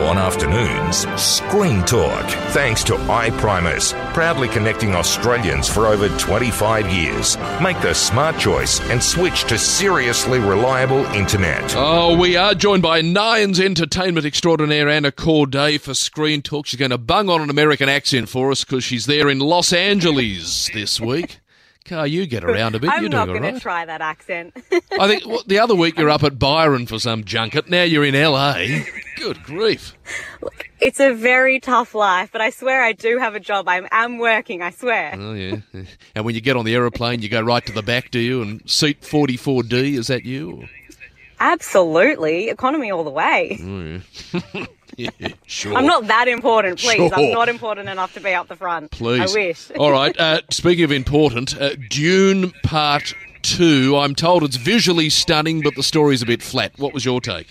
Now on afternoons, Screen Talk. Thanks to iPrimus, proudly connecting Australians for over 25 years. Make the smart choice and switch to seriously reliable internet. Oh, we are joined by Nines Entertainment extraordinaire Anna Cordaiy for Screen Talk. She's going to bung on an American accent for us because she's there in Los Angeles this week. Car, you get around a bit. I'm You're not doing all going to try that accent. I think well, the other week you're up at Byron for some junket. Now you're in LA. Good grief. it's a very tough life, but I swear I do have a job. I am working, I swear. Oh yeah. And when you get on the aeroplane, you go right to the back, do you? And seat 44D, is that you? Absolutely. Economy all the way. Yeah, sure. I'm not that important, please. Sure. I'm not important enough to be up the front. Please. I wish. All right. Uh, speaking of important, uh, Dune Part 2. I'm told it's visually stunning, but the story's a bit flat. What was your take?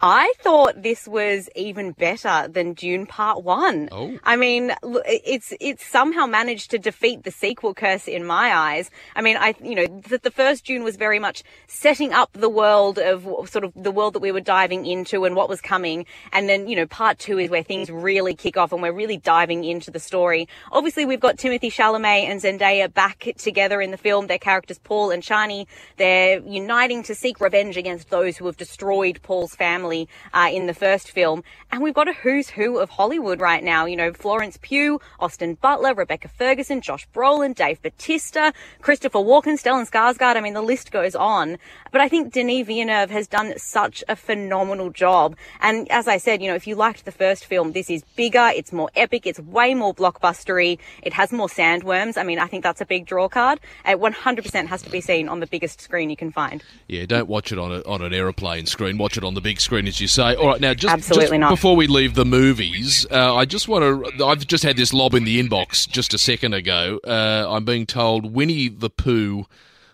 I thought this was even better than Dune Part One. Oh. I mean, it's it's somehow managed to defeat the sequel curse in my eyes. I mean, I you know the, the first Dune was very much setting up the world of sort of the world that we were diving into and what was coming, and then you know Part Two is where things really kick off and we're really diving into the story. Obviously, we've got Timothée Chalamet and Zendaya back together in the film. Their characters Paul and Chani. They're uniting to seek revenge against those who have destroyed Paul's family uh, in the first film. And we've got a who's who of Hollywood right now. You know, Florence Pugh, Austin Butler, Rebecca Ferguson, Josh Brolin, Dave Bautista, Christopher Walken, Stellan Skarsgård. I mean, the list goes on. But I think Denis Villeneuve has done such a phenomenal job. And as I said, you know, if you liked the first film, this is bigger, it's more epic, it's way more blockbustery, it has more sandworms. I mean, I think that's a big draw card. It 100% has to be seen on the biggest screen you can find. Yeah, don't watch it on a, on an aeroplane screen. Watch it on the big screen, as you say. All right, now just, Absolutely just not. before we leave the movies, uh, I just want to. I've just had this lob in the inbox just a second ago. Uh, I'm being told Winnie the Pooh,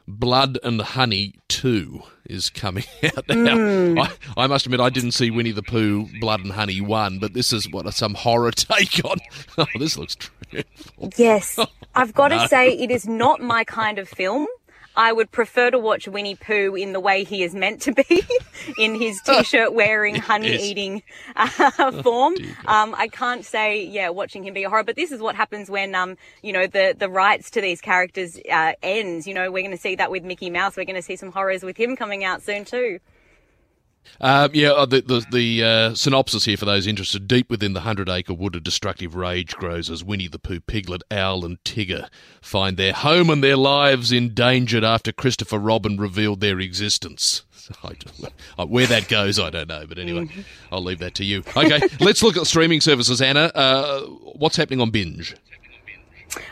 Blood and Honey Two is coming out now. Hmm. I, I must admit, I didn't see Winnie the Pooh, Blood and Honey One, but this is what some horror take on. Oh, this looks dreadful. Yes. I've got to No. say, it is not my kind of film. I would prefer to watch Winnie Pooh in the way he is meant to be, in his t-shirt wearing, honey eating uh, form. Um, I can't say, yeah, watching him be a horror, but this is what happens when, um, you know, the the rights to these characters uh, ends. You know, we're going to see that with Mickey Mouse. We're going to see some horrors with him coming out soon too. Um, yeah, uh, the the, the uh, synopsis here for those interested: deep within the hundred acre wood, a destructive rage grows as Winnie the Pooh, Piglet, Owl, and Tigger find their home and their lives endangered after Christopher Robin revealed their existence. Uh, Where that goes, I don't know, but anyway, I'll leave that to you. Okay, let's look at streaming services. Anna, uh, what's happening on Binge?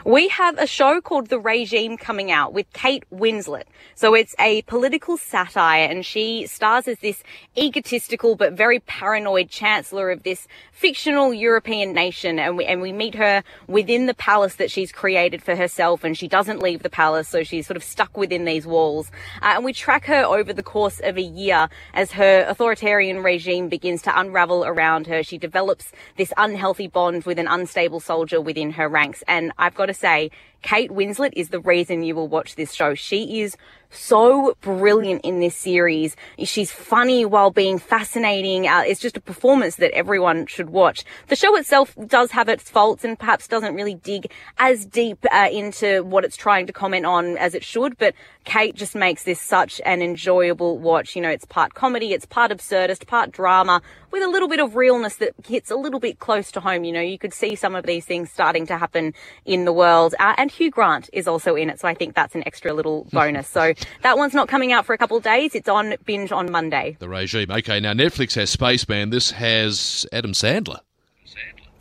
We have a show called The Regime coming out with Kate Winslet. So it's a political satire and she stars as this egotistical but very paranoid chancellor of this fictional European nation. And we, and we meet her within the palace that she's created for herself and she doesn't leave the palace. So she's sort of stuck within these walls. Uh, and we track her over the course of a year as her authoritarian regime begins to unravel around her. She develops this unhealthy bond with an unstable soldier within her ranks. And I've got to say, Kate Winslet is the reason you will watch this show. She is so brilliant in this series. She's funny while being fascinating. Uh, it's just a performance that everyone should watch. The show itself does have its faults and perhaps doesn't really dig as deep uh, into what it's trying to comment on as it should, but Kate just makes this such an enjoyable watch. You know, it's part comedy, it's part absurdist, part drama, with a little bit of realness that hits a little bit close to home. You know, you could see some of these things starting to happen in the world. Uh, and Hugh Grant is also in it, so I think that's an extra little bonus. so that one's not coming out for a couple of days. It's on binge on Monday. The regime. Okay, now Netflix has Spaceman. This has Adam Sandler.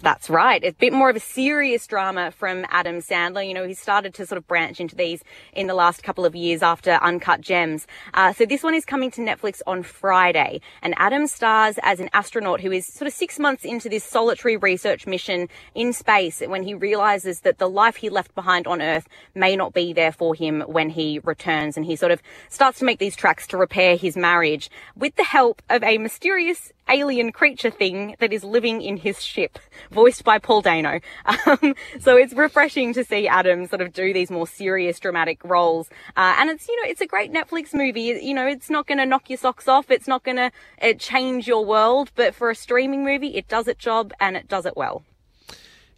That's right. It's a bit more of a serious drama from Adam Sandler. You know, he started to sort of branch into these in the last couple of years after Uncut Gems. Uh, so this one is coming to Netflix on Friday. And Adam stars as an astronaut who is sort of six months into this solitary research mission in space when he realizes that the life he left behind on Earth may not be there for him when he returns. And he sort of starts to make these tracks to repair his marriage with the help of a mysterious alien creature thing that is living in his ship, voiced by Paul Dano. Um, so it's refreshing to see Adam sort of do these more serious, dramatic roles. Uh, and it's, you know, it's a great Netflix movie. You know, it's not going to knock your socks off. It's not going to uh, change your world. But for a streaming movie, it does its job and it does it well.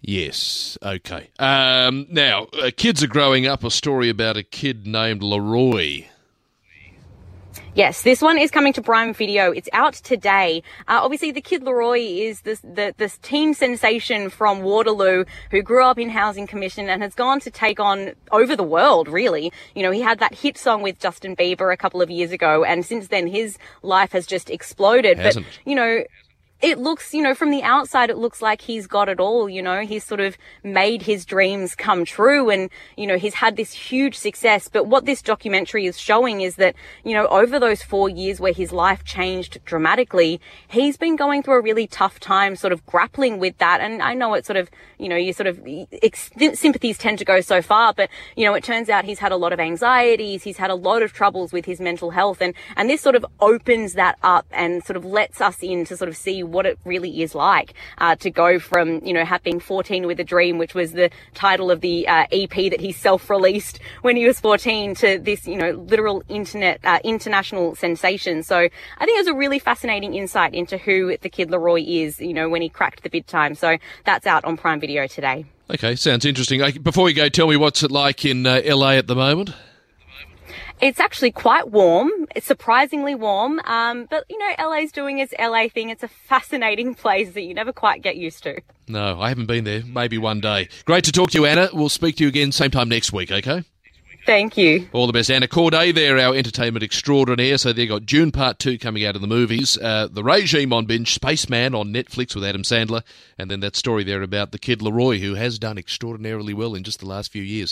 Yes. Okay. Um, now, uh, kids are growing up. A story about a kid named LAROI. Yes, this one is coming to Prime Video. It's out today. Uh, obviously, the kid LAROI is this, the, this teen sensation from Waterloo who grew up in Housing Commission and has gone to take on over the world, really. You know, he had that hit song with Justin Bieber a couple of years ago, and since then his life has just exploded. Hasn't. But, you know, it looks, you know, from the outside, it looks like he's got it all, you know, he's sort of made his dreams come true and, you know, he's had this huge success. But what this documentary is showing is that, you know, over those four years where his life changed dramatically, he's been going through a really tough time sort of grappling with that. And I know it sort of, you know, you sort of, ex- sympathies tend to go so far, but, you know, it turns out he's had a lot of anxieties, he's had a lot of troubles with his mental health. And, and this sort of opens that up and sort of lets us in to sort of see what it really is like uh, to go from, you know, having 14 with a dream, which was the title of the uh, EP that he self-released when he was 14 to this, you know, literal internet, uh, international sensation. So I think it was a really fascinating insight into who the kid LAROI is, you know, when he cracked the bid time. So that's out on Prime Video today. Okay, sounds interesting. Before we go, tell me what's it like in uh, LA at the moment? It's actually quite warm. It's surprisingly warm. Um, but you know, LA's doing its LA thing. It's a fascinating place that you never quite get used to. No, I haven't been there. Maybe one day. Great to talk to you, Anna. We'll speak to you again same time next week, okay? Thank you. All the best. Anna Cordaiy there, our entertainment extraordinaire. So they got Dune Part 2 coming out of the movies, uh, The Regime on binge, Spaceman on Netflix with Adam Sandler, and then that story there about the kid LAROI who has done extraordinarily well in just the last few years.